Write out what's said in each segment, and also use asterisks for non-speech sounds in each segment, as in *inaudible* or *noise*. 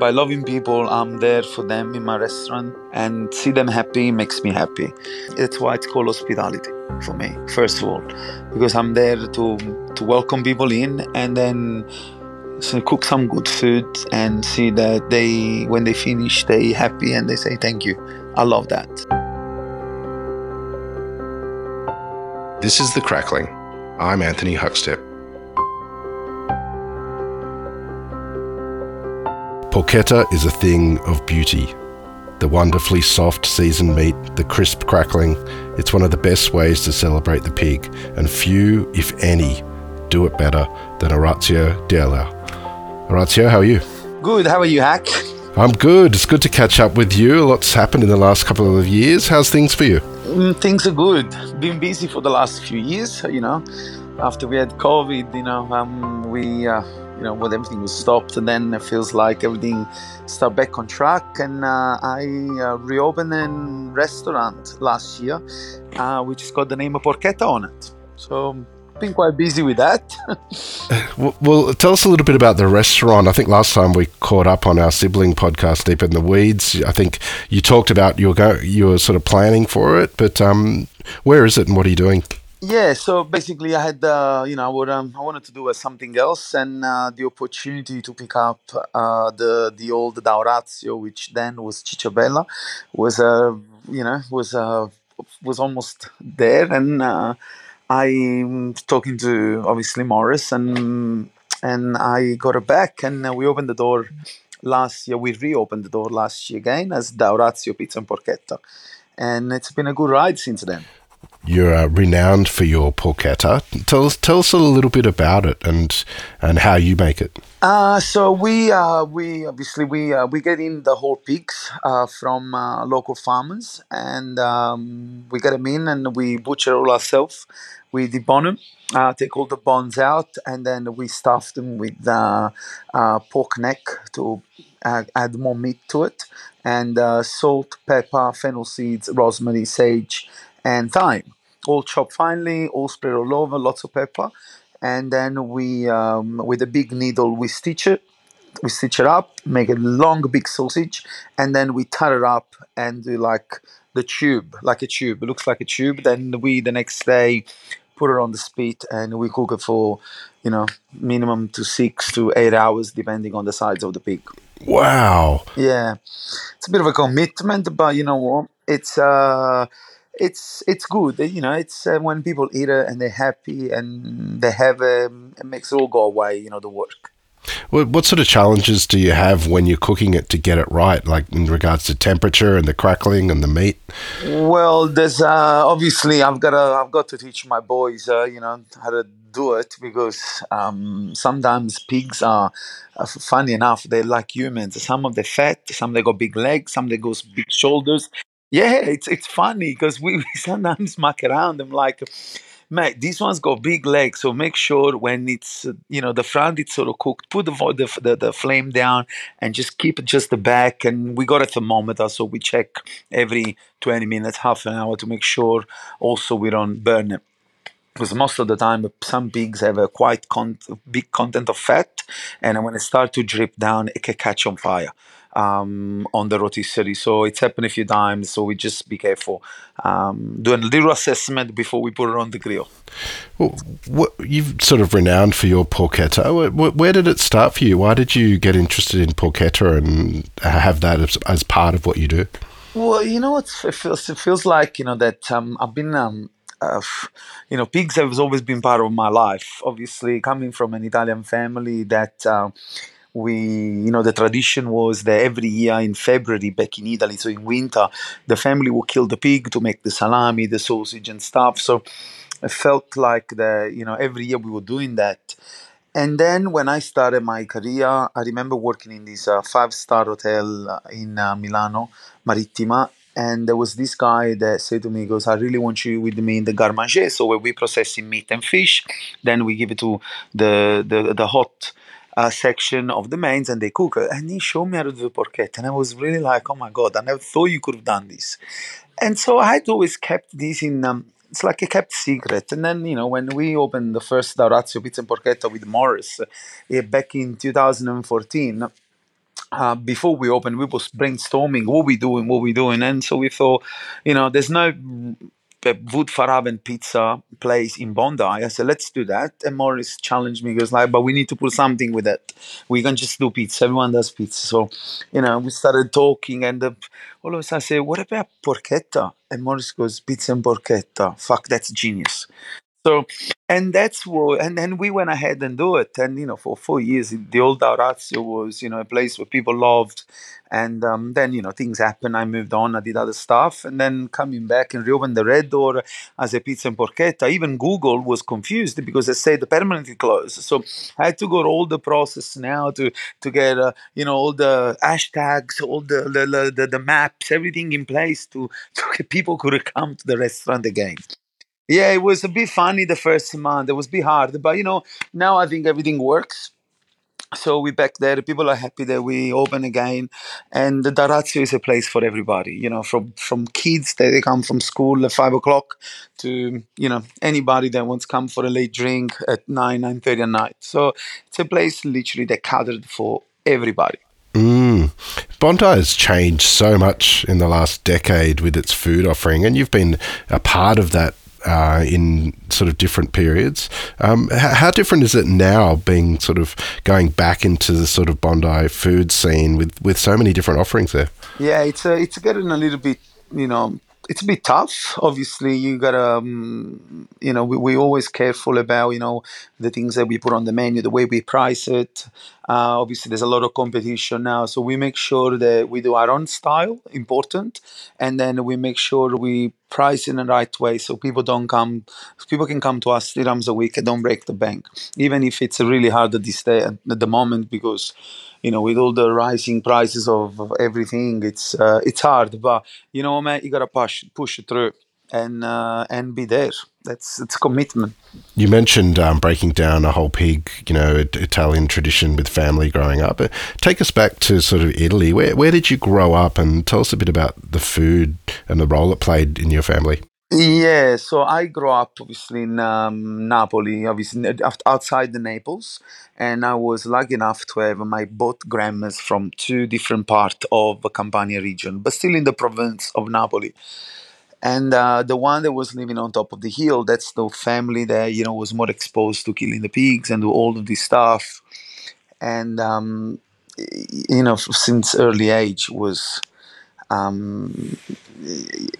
By loving people, I'm there for them in my restaurant and see them happy makes me happy. That's why it's called hospitality for me, first of all, because I'm there to, to welcome people in and then so cook some good food and see that they, when they finish, they happy and they say thank you. I love that. This is The Crackling. I'm Anthony Huckstep. Porchetta is a thing of beauty. The wonderfully soft seasoned meat, the crisp crackling, it's one of the best ways to celebrate the pig, and few, if any, do it better than Orazio D'Elia. Orazio, how are you? Good. How are you, Hack? I'm good. It's good to catch up with you. A lot's happened in the last couple of years. How's things for you? Mm, things are good. Been busy for the last few years, you know. After we had COVID, you know, um, we uh, you know, when everything was stopped, and then it feels like everything started back on track. And uh, I uh, reopened a restaurant last year, uh, which has got the name of Porchetta on it. So been quite busy with that. *laughs* well, well, tell us a little bit about the restaurant. I think last time we caught up on our sibling podcast, Deep in the Weeds. I think you talked about you were go, you were sort of planning for it, but um, where is it and what are you doing? Yeah, so basically, I had uh, you know I, would, um, I wanted to do uh, something else, and uh, the opportunity to pick up uh, the the old Da Orazio, which then was Cicciabella, was uh, you know was uh, was almost there, and uh, I'm talking to obviously Maurice, and and I got her back, and uh, we opened the door last year. We reopened the door last year again as Da Orazio Pizza and Porchetta, and it's been a good ride since then. You're uh, renowned for your porchetta. Tell us, tell us a little bit about it and and how you make it. Uh, so we uh, we obviously we uh, we get in the whole pigs uh, from uh, local farmers and um, we get them in and we butcher all ourselves. We debone them, uh, take all the bones out, and then we stuff them with pork neck to add more meat to it, and salt, pepper, fennel seeds, rosemary, sage and thyme, all chopped finely, all spread all over, lots of pepper, and then we um, with a big needle we stitch it. We stitch it up, make a long big sausage, and then we tie it up and do like the tube, like a tube. It looks like a tube. Then we the next day put it on the spit and we cook it for, you know, minimum to six to eight hours depending on the size of the pig. Wow. Yeah, it's a bit of a commitment, but you know what? It's uh it's it's good. You know, it's uh, when people eat it and they're happy and they have um, it makes it all go away. You know, the work. Well, What sort of challenges do you have when you're cooking it to get it right, like in regards to temperature and the crackling and the meat? Well, there's uh, obviously I've got to I've got to teach my boys, uh, you know, how to do it because um, sometimes pigs are, uh, funny enough, they're like humans. Some of them fat, some they got big legs, some they got big shoulders, yeah, it's it's funny because we, *laughs* we sometimes muck around. I'm like, mate, this one's got big legs, so make sure when it's you know the front it's sort of cooked, put the, the the, the flame down and just keep it just the back. And we got a thermometer, so we check every 20 minutes, half an hour to make sure also we don't burn it because most of the time some pigs have a quite con- big content of fat and when it starts to drip down it can catch on fire um, on the rotisserie so it's happened a few times so we just be careful um, do a little assessment before we put it on the grill. Well, what, you've sort of renowned for your porchetta. Where, where, did it start for you? Why did you get interested in porchetta and have that as, as part of what you do? Well you know it feels, it feels like you know that um, i've been um, uh, you know, pigs have always been part of my life. Obviously, coming from an Italian family, that uh, we, you know, the tradition was that every year in February, back in Italy, so in winter, the family would kill the pig to make the salami, the sausage, and stuff. So it felt like the, you know, every year we were doing that. And then when I started my career, I remember working in this uh, five star hotel uh, in uh, Milano, Marittima, and there was this guy that said to me, he goes, I really want you with me in the garde manger, so where we processing meat and fish, then we give it to the the, the hot uh, section of the mains and they cook. And he showed me how to do the porchetta, and I was really like, oh my god, I never thought you could have done this. And so I had always kept this in. Um, it's like a kept secret. And then, you know, when we opened the first Da Orazio Pizza and Porchetta with Maurice uh, back in 2014, uh, before we opened, we was brainstorming what we doing, what we doing, and so we thought, you know, there's no wood faraben pizza place in Bondi. I said, let's do that. And Maurice challenged me, he goes like, but we need to put something with it. We can just do pizza. Everyone does pizza. So, you know, we started talking and the, all of a sudden I say, what about porchetta? And Maurice goes, pizza and porchetta. Fuck, that's genius. So, and that's what, and then we went ahead and do it. And, you know, for four years, the old Aurazio was, you know, a place where people loved. And um, then, you know, things happened. I moved on, I did other stuff. And then coming back and reopened the Red Door as a pizza and porchetta, even Google was confused because they said permanently closed. So I had to go all the process now to, to get, uh, you know, all the hashtags, all the, the, the, the maps, everything in place to, *laughs* to people could come to the restaurant again. Yeah, it was a bit funny the first month. It was a bit hard, but you know, now I think everything works. So we back there. People are happy that we open again, and the Da Orazio is a place for everybody. You know, from from kids that they come from school at five o'clock to you know anybody that wants to come for a late drink at nine nine thirty at night. So it's a place literally that catered for everybody. Mm. Bondi has changed so much in the last decade with its food offering, and you've been a part of that uh, in sort of different periods. Um, how different is it now, being sort of going back into the sort of Bondi food scene with, with so many different offerings there? Yeah, it's a, it's getting a little bit, you know, it's a bit tough. Obviously, you gotta, um, you know, we, we're always careful about, you know, the things that we put on the menu, the way we price it. Uh, obviously, there's a lot of competition now, so we make sure that we do our own style, important, and then we make sure we price in the right way so people don't come, people can come to us three times a week and don't break the bank, even if it's really hard at this day at the moment because you know, with all the rising prices of, everything, it's uh, it's hard. But you know, man, you gotta push push it through and uh, and be there. That's it's commitment. You mentioned um, breaking down a whole pig, you know, Italian tradition with family growing up. Take us back to sort of Italy. Where where did you grow up, and tell us a bit about the food and the role it played in your family. Yeah, so I grew up obviously in um, Napoli, obviously outside the Naples, and I was lucky enough to have my both grandmas from two different parts of the Campania region, but still in the province of Napoli. And uh, the one that was living on top of the hill, that's the family that you know was more exposed to killing the pigs and all of this stuff, and um, you know since early age was um,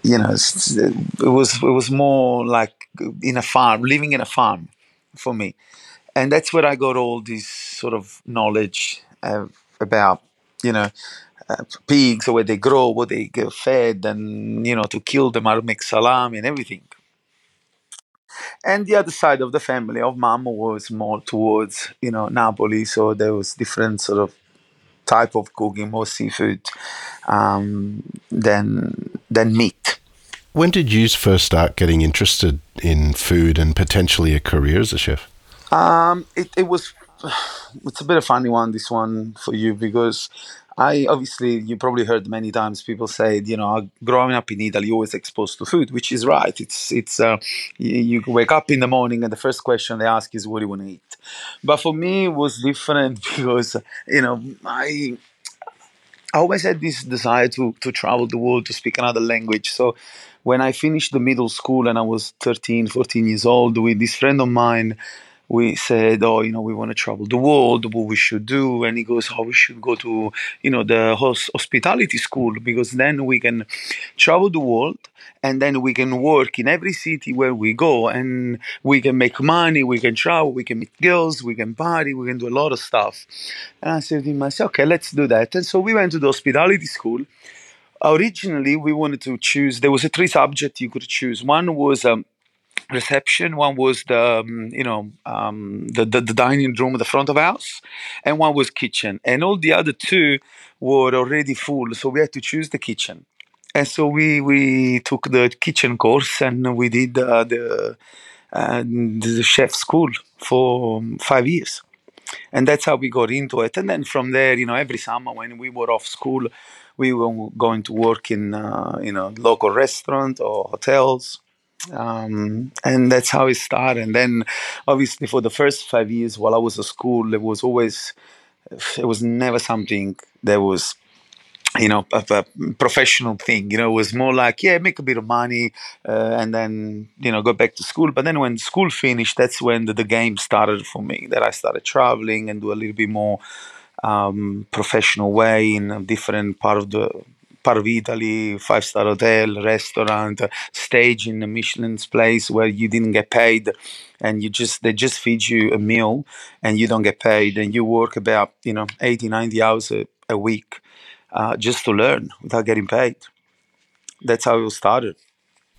you know, it was it was more like in a farm, living in a farm, for me, and that's where I got all this sort of knowledge uh, about, you know, uh, pigs, or where they grow, what they get fed, and you know, to kill them, I'll make salami and everything. And the other side of the family of mom was more towards, you know, Napoli, so there was different sort of type of cooking, more seafood um, than than meat. When did you first start getting interested in food and potentially a career as a chef? Um, it, it was *sighs* it's a bit of a funny one this one for you because I obviously you probably heard many times people say you know growing up in Italy always exposed to food which is right. It's it's uh, you, you, wake up in the morning and the first question they ask is what do you want to eat? But for me it was different *laughs* because you know I I always had this desire to to travel the world to speak another language. So when I finished the middle school and I was 13 14 years old with this friend of mine we said, oh, you know, we want to travel the world, what we should do. And he goes, oh, we should go to, you know, the hospitality school because then we can travel the world and then we can work in every city where we go and we can make money, we can travel, we can meet girls, we can party, we can do a lot of stuff. And I said to myself, okay, let's do that. And so we went to the hospitality school originally we wanted to choose there was a three subject you could choose one was um, reception. One was the um, you know um, the, the, the dining room at the front of house and one was kitchen. And all the other two were already full so we had to choose the kitchen. And so we we took the kitchen course and we did uh, the uh, the chef school for um, five years. And that's how we got into it. And then from there you know every summer when we were off school we were going to work in uh, you know local restaurant or hotels um, and that's how it started. And then, obviously, for the first five years while I was at school, it was always it was never something that was you know a, a, professional thing you know it was more like yeah make a bit of money uh, and then you know go back to school but then when school finished that's when the, the game started for me that i started traveling and do a little bit more um, professional way in a different part of the part of Italy, five star hotel, restaurant, stage in a Michelin's place where you didn't get paid, and you just they just feed you a meal and you don't get paid, and you work about you know 80, 90 hours a, a week uh, just to learn without getting paid. That's how it started.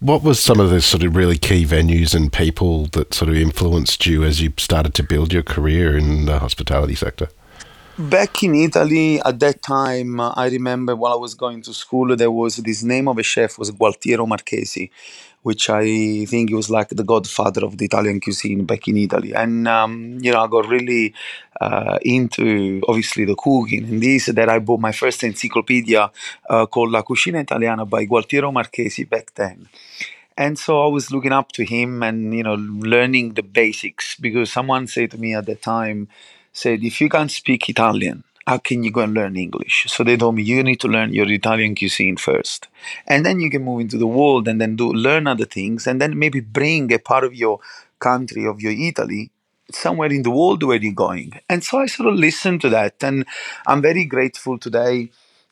What was some of the sort of really key venues and people that sort of influenced you as you started to build your career in the hospitality sector? Back in Italy at that time, uh, I remember while I was going to school, there was this name of a chef was Gualtiero Marchesi, which I think he was like the godfather of the Italian cuisine back in Italy. And um, you know, I got really uh, into obviously the cooking, and this that I bought my first encyclopedia uh, called La Cucina Italiana by Gualtiero Marchesi back then. And so I was looking up to him and you know learning the basics because someone said to me at the time said, if you can't speak Italian, how can you go and learn English? So they told me you need to learn your Italian cuisine first, and then you can move into the world and then do learn other things, and then maybe bring a part of your country of your Italy somewhere in the world where you're going. And so I sort of listened to that, and I'm very grateful today.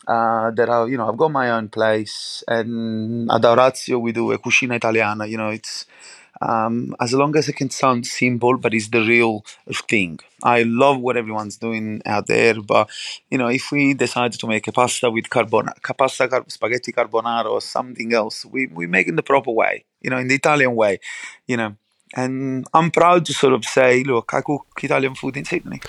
Uh, that I, you know, I've got my own place, and at Orazio we do a cucina italiana. You know, it's um, as long as it can sound simple, but it's the real thing. I love what everyone's doing out there, but you know, if we decide to make a pasta with carbona, pasta car- spaghetti carbonara or something else, we we make it in the proper way, you know, in the Italian way, you know. And I'm proud to sort of say, look, I cook Italian food in Sydney.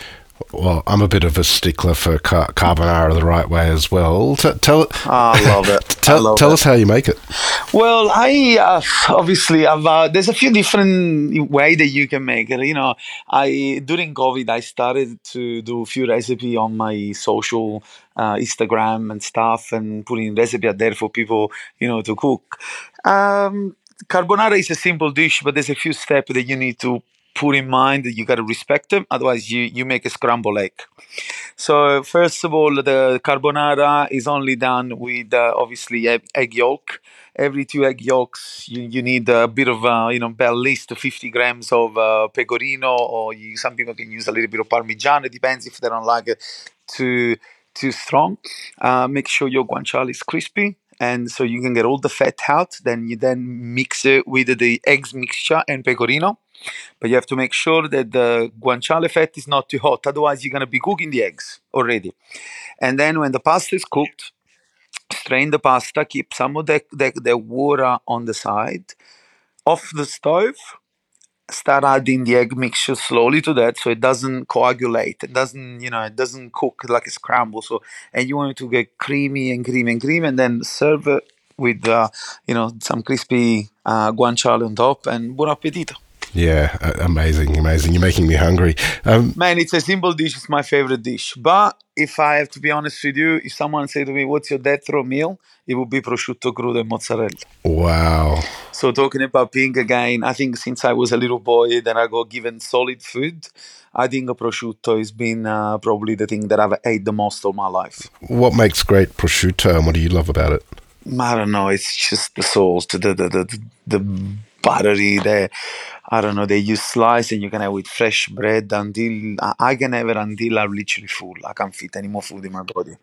Well, I'm a bit of a stickler for car- carbonara the right way as well. T- tell I love it. *laughs* tell love tell it. us how you make it. Well, I uh, obviously have. Uh, there's a few different way that you can make it. You know, I during COVID I started to do a few recipe on my social uh, Instagram and stuff, and putting recipe out there for people, you know, to cook. Um, carbonara is a simple dish, but there's a few steps that you need to put in mind that you got to respect them otherwise you you make a scrambled egg. So first of all the carbonara is only done with uh, obviously egg, egg yolk. Every two egg yolks you, you need a bit of uh, you know at least 50 grams of uh, pecorino or you, some people can use a little bit of parmigiano it depends if they don't like it too too strong. Uh, make sure your guanciale is crispy and so you can get all the fat out then you then mix it with the eggs mixture and pecorino. But you have to make sure that the guanciale fat is not too hot otherwise you're going to be cooking the eggs already. And then when the pasta is cooked strain the pasta keep some of the, the, the water on the side off the stove start adding the egg mixture slowly to that so it doesn't coagulate it doesn't you know it doesn't cook like a scramble. So and you want it to get creamy and creamy and creamy and then serve it with uh, you know some crispy uh, guanciale on top and buon appetito Yeah, amazing, amazing. You're making me hungry. Um, Man, it's a simple dish. It's my favorite dish. But if I have to be honest with you, if someone say to me, "What's your death row meal?" It would be prosciutto crudo and mozzarella. wow. So talking about pig again, I think since I was a little boy, then I got given solid food. I think a prosciutto has been uh, probably the thing that I've ate the most of my life. What makes great prosciutto and what do you love about it? I don't know. It's just the sauce, the the the, the, the buttery. The I don't know. They use slice and you can have with fresh bread until I can have it until I'm literally full. I can't fit any more food in my body,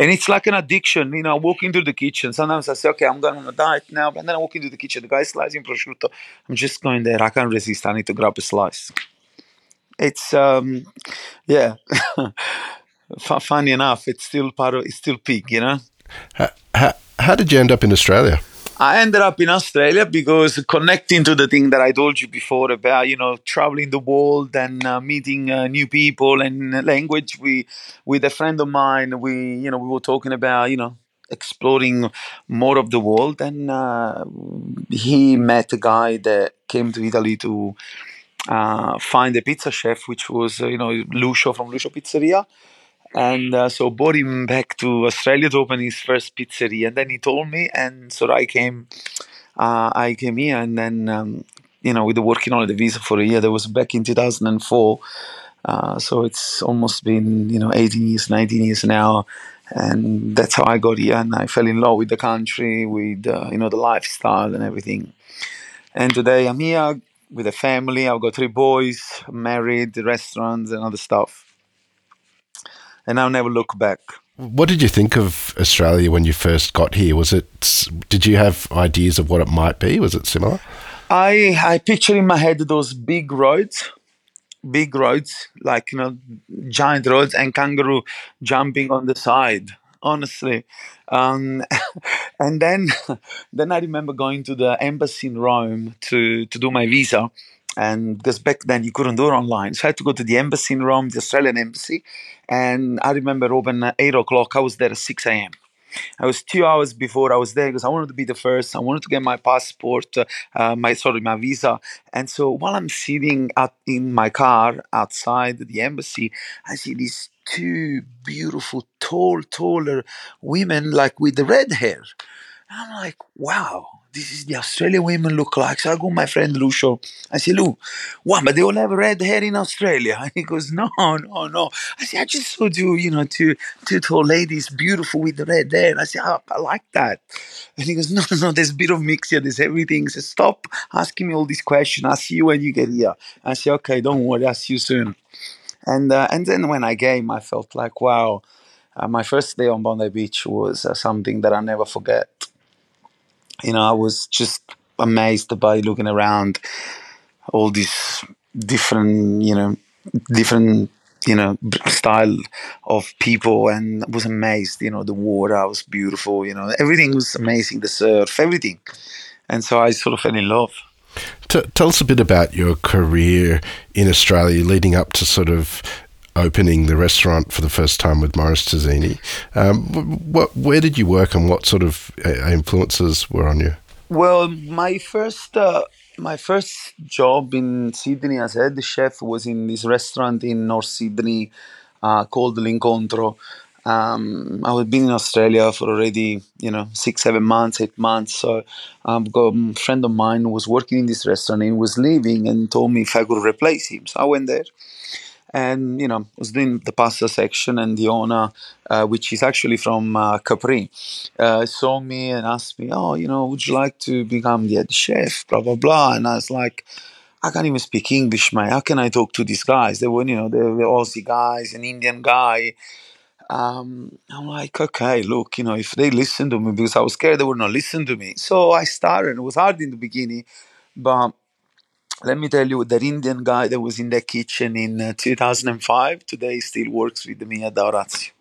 and it's like an addiction. You know, I walk into the kitchen. Sometimes I say, "Okay, I'm going on a diet now," and then I walk into the kitchen. The guy's slicing prosciutto. I'm just going there. I can't resist. I need to grab a slice. It's um, yeah. *laughs* Fu- Funny enough, it's still part of. It's still pig. You know. How, how, how did you end up in Australia? I ended up in Australia because connecting to the thing that I told you before about you know traveling the world and uh, meeting uh, new people and language. We with a friend of mine, we you know we were talking about you know exploring more of the world, and uh, he met a guy that came to Italy to uh, find a pizza chef, which was uh, you know Lucio from Lucio Pizzeria and uh, so brought him back to Australia to open his first pizzeria. And then he told me, and so I came, uh, I came here, and then um, you know, with the working on the visa for a year. That was back in 2004. Uh, so it's almost been you know 18 years, 19 years now, and that's how I got here. And I fell in love with the country, with uh, you know the lifestyle and everything. And today I'm here with a family. I've got three boys, married, restaurants, and other stuff. And I'll never look back. What did you think of Australia when you first got here? Was it? Did you have ideas of what it might be? Was it similar? I I picture in my head those big roads, big roads like you know giant roads and kangaroo jumping on the side. Honestly, um, *laughs* and then *laughs* then I remember going to the embassy in Rome to to do my visa, and because back then you couldn't do it online, so I had to go to the embassy in Rome, the Australian embassy, and I remember open at eight o'clock. I was there at six a.m. I was two hours before I was there because I wanted to be the first. I wanted to get my passport, uh, my sorry, my visa. And so while I'm sitting out in my car outside the embassy, I see these two beautiful, tall, taller women, like with the red hair. I'm like, wow, this is the Australian women look like. So I go my friend Lucio. I say, Lu, wow, but they all have red hair in Australia. And *laughs* he goes, no, no, no. I say, I just saw two, you know, two, two tall ladies, beautiful with the red hair. And I say, oh, I like that. And he goes, no, no, no, there's a bit of mix here. There's everything. Says, stop asking me all these questions. I'll see you when you get here. I say, okay, don't worry. I'll see you soon. And, uh, and then when I came, I felt like, wow, uh, my first day on Bondi Beach was uh, something that I'll never forget you know, I was just amazed by looking around all these different, you know, different, you know, style of people and was amazed, you know, the water was beautiful, you know, everything was amazing, the surf, everything. And so I sort of fell in love. T- tell us a bit about your career in Australia leading up to sort of opening the restaurant for the first time with Maurice Terzini. Um, what, where did you work and what sort of uh, influences were on you? Well, my first uh, my first job in Sydney as head chef was in this restaurant in North Sydney uh, called L'Incontro. Um, I had been in Australia for already, you know, six, seven months, eight months. So um, a friend of mine was working in this restaurant and was leaving and told me if I could replace him. So I went there and you know was doing the pasta section and the owner uh, which is actually from uh, capri uh, saw me and asked me oh you know would you like to become the head chef blah blah blah and i was like I can't even speak English, mate. How can I talk to these guys? They were, you know, they were Aussie guys, an Indian guy. Um, I'm like, okay, look, you know, if they listen to me, because I was scared they would not listen to me. So I started. It was hard in the beginning, but let me tell you, that Indian guy that was in the kitchen in uh, 2005 today still works with me at Da Orazio.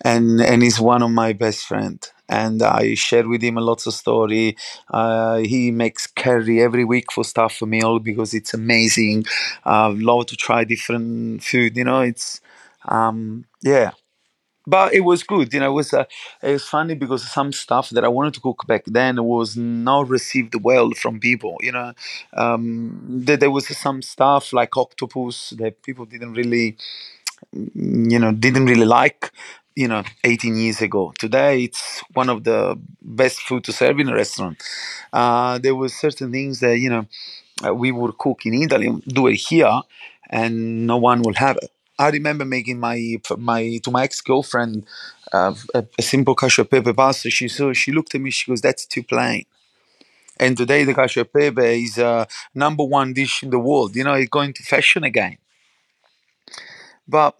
And, and he's one of my best friends. And I share with him a lots of story. Uh, he makes curry every week for staff for meal because it's amazing. I love to try different food. You know, it's um, yeah but it was good you know it was uh, it was funny because some stuff that i wanted to cook back then was not received well from people you know? Um, there, there was some stuff like octopus that people didn't really you know didn't really like you know 18 years ago. Today it's one of the best food to serve in a restaurant. Uh, there were certain things that you know uh, we would cook in italy do it here and no one will have it I remember making my my to my ex girlfriend uh, a, a, simple cacio pepe pasta. She saw she looked at me. She goes, "That's too plain." And today the cacio pepe is uh, number one dish in the world. You know, it's going to fashion again. But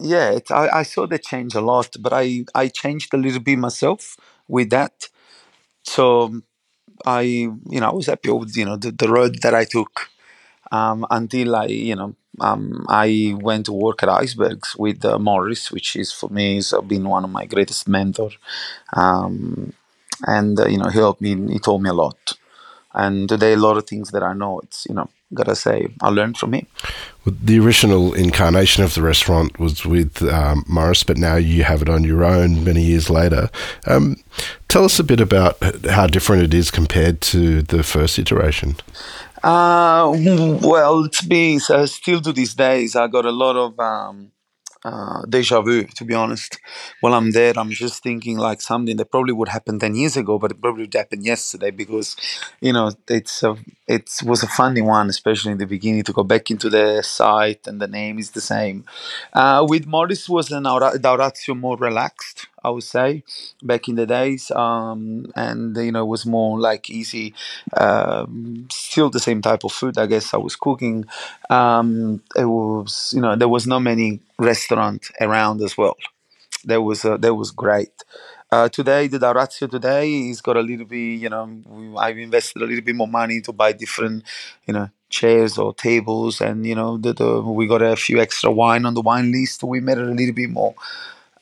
yeah, it, I, I saw that change a lot. But I I changed a little bit myself with that. So I you know I was happy with you know the, the road that I took um, until I you know um, I went to work at Icebergs with uh, Maurice, which is for me has been one of my greatest mentors. Um, and uh, you know, he helped me. He told me a lot. And today, a lot of things that I know, it's you know, gotta say, I learned from him. The original incarnation of the restaurant was with um, Maurice, but now you have it on your own many years later. Um, tell us a bit about how different it is compared to the first iteration. Uh, *laughs* well, to be uh, still to these days, I got a lot of um, uh, deja vu, to be honest. While I'm there, I'm just thinking like something that probably would happen 10 years ago, but it probably would happen yesterday because, you know, it's a, it was a funny one, especially in the beginning, to go back into the site and the name is the same. Uh, with Maurice was an Aura- the more relaxed, I would say, back in the days. Um, and, you know, it was more like easy, um, still the same type of food, I guess I was cooking. Um, it was, you know, there was not many restaurant around as well. That was uh, that was great. Uh, today, the Da Orazio today is got a little bit, you know, I've invested a little bit more money to buy different, you know, chairs or tables, and you know, the, the, we got a few extra wine on the wine list. We made it a little bit more,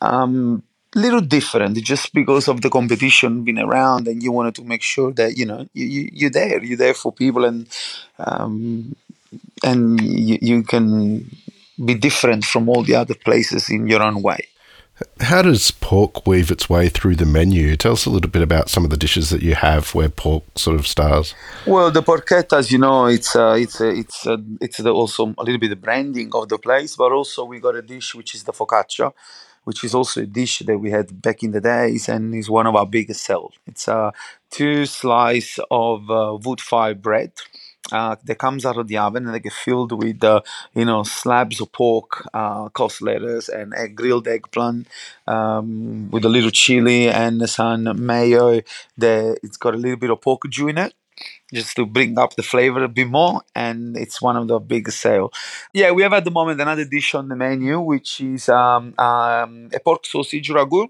um, little different, just because of the competition being around, and you wanted to make sure that you know you, you you're there, you're there for people, and um, and you, you can be different from all the other places in your own way. How does pork weave its way through the menu? Tell us a little bit about some of the dishes that you have where pork sort of stars. Well, the porchetta, as you know, it's uh, it's uh, it's uh, it's the, also a little bit the branding of the place, but also we got a dish which is the focaccia, which is also a dish that we had back in the days and is one of our biggest sell. It's uh, two slice of uh, wood fire bread. Uh, that comes out of the oven and they get filled with uh, you know slabs of pork, uh, lettuce, and a grilled eggplant um, with a little chili and some mayo. The, it's got a little bit of pork juice in it just to bring up the flavor a bit more and it's one of the biggest sale. Yeah we have at the moment another dish on the menu which is um, um, a pork sausage ragu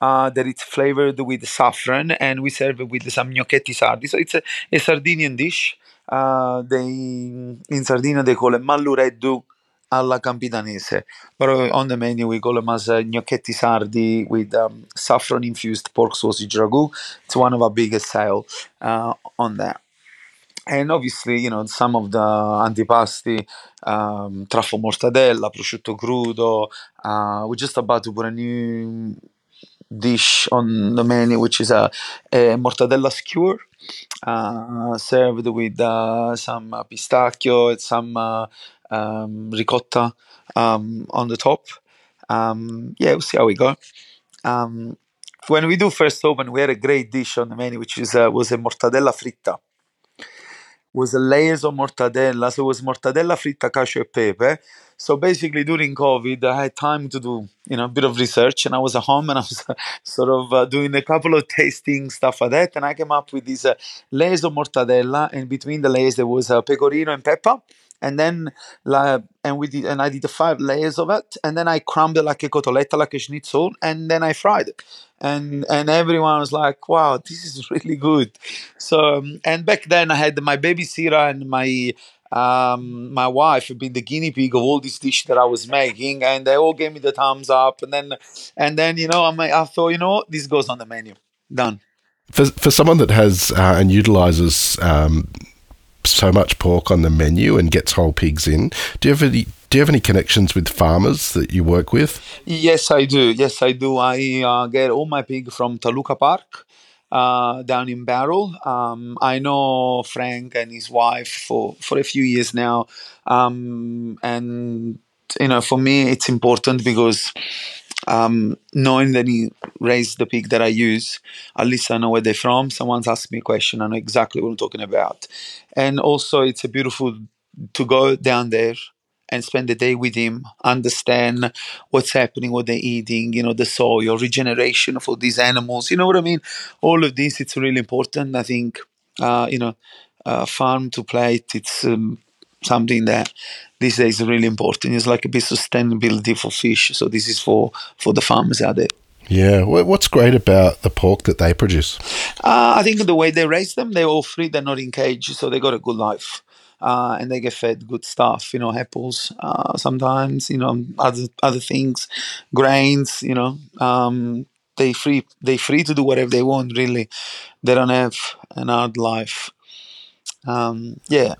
uh, that it's flavored with saffron and we serve it with some gnocchetti sardi. So it's a, a sardinian dish uh, they in sardinia they call it mallureddu alla campidanese. But on the menu we call them as uh, gnocchetti sardi with um, saffron infused pork sausage ragu. It's one of our biggest sale uh, on that and obviously you know some of the antipasti um, truffle mortadella prosciutto crudo uh, we're just about to put a new dish on the menu which is a, a mortadella skewer uh, served with uh, some uh, pistachio and some uh, um, ricotta um, on the top. Um, yeah we'll see how we go. Um, when we do first open we had a great dish on the menu which is uh, was a mortadella fritta was a layers of mortadella. So it was mortadella fritta, cacio e pepe. So basically, during COVID, I had time to do you know a bit of research, and I was at home and I was *laughs* sort of uh, doing a couple of tasting stuff like that, and I came up with these uh, layers of mortadella, and between the layers there was uh, pecorino and pepper. And then, la, and we did, and I did the five layers of it, and then I crumbled like a cotoletta, like a schnitzel, and then I fried it, and and everyone was like, "Wow, this is *laughs* really good." So, um, and back then I had my babysitter and my um, my wife had been the guinea pig of all these dishes that I was making, and they all gave me the thumbs up. And then, and then you know, I'm, I thought, you know, this goes on the menu. Done. For, for someone that has uh, and utilizes um, so much pork on the menu and gets whole pigs in, do you have any? Do you have any connections with farmers that you work with? Yes, I do. Yes, I do. I uh, get all my pig from Taluka Park uh, down in Barrel. Um, I know Frank and his wife for, for a few years now. Um, and, you know, for me, it's important because um, knowing that he raised the pig that I use, at least I know where they're from. Someone's asked me a question, I know exactly what I'm talking about. And also, it's a beautiful to go down there and spend the day with him, understand what's happening, what they're eating, you know, the soil, regeneration for these animals. You know what I mean? All of this, it's really important. I think, uh, you know, uh, farm to plate, it's um, something that these days is really important. It's like a bit sustainability for fish. So this is for for the farmers out there. Yeah. What's great about the pork that they produce? Uh, I think the way they raise them, they're all free. They're not in cage, so they got a good life. Uh, and they get fed good stuff, you know, apples, uh, sometimes, you know, other other things, grains, you know. Um, they free they free to do whatever they want. Really, they don't have an hard life. Um, yeah,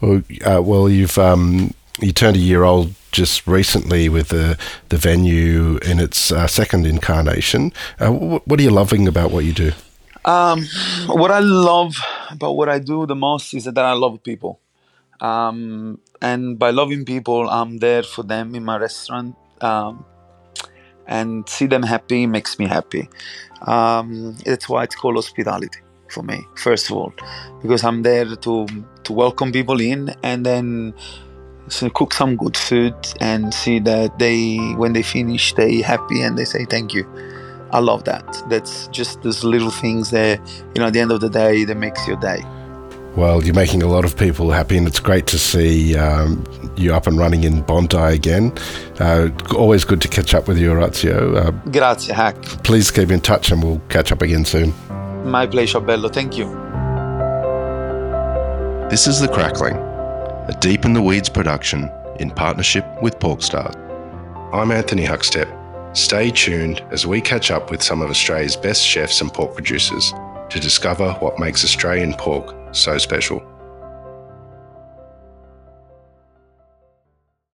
Well, uh, well, you've um, you turned a year old just recently with the the venue in its uh, second incarnation. Uh, wh- what are you loving about what you do? Um, what I love about what I do the most is that I love people. Um, and by loving people, I'm there for them in my restaurant. um, and see them happy makes me happy. Um, that's why it's called hospitality for me, first of all, because I'm there to to welcome people in and then so cook some good food and see that they when they finish they happy and they say thank you. I love that. That's just those little things that you know at the end of the day that makes your day. Well, you're making a lot of people happy, and it's great to see um, you up and running in Bondi again. Uh, always good to catch up with you, Orazio. Uh, Grazie, Hack. Please keep in touch, and we'll catch up again soon. My pleasure, Bello. Thank you. This is The Crackling, a Deep in the Weeds production in partnership with Porkstars. I'm Anthony Huckstep. Stay tuned as we catch up with some of Australia's best chefs and pork producers to discover what makes Australian pork so special.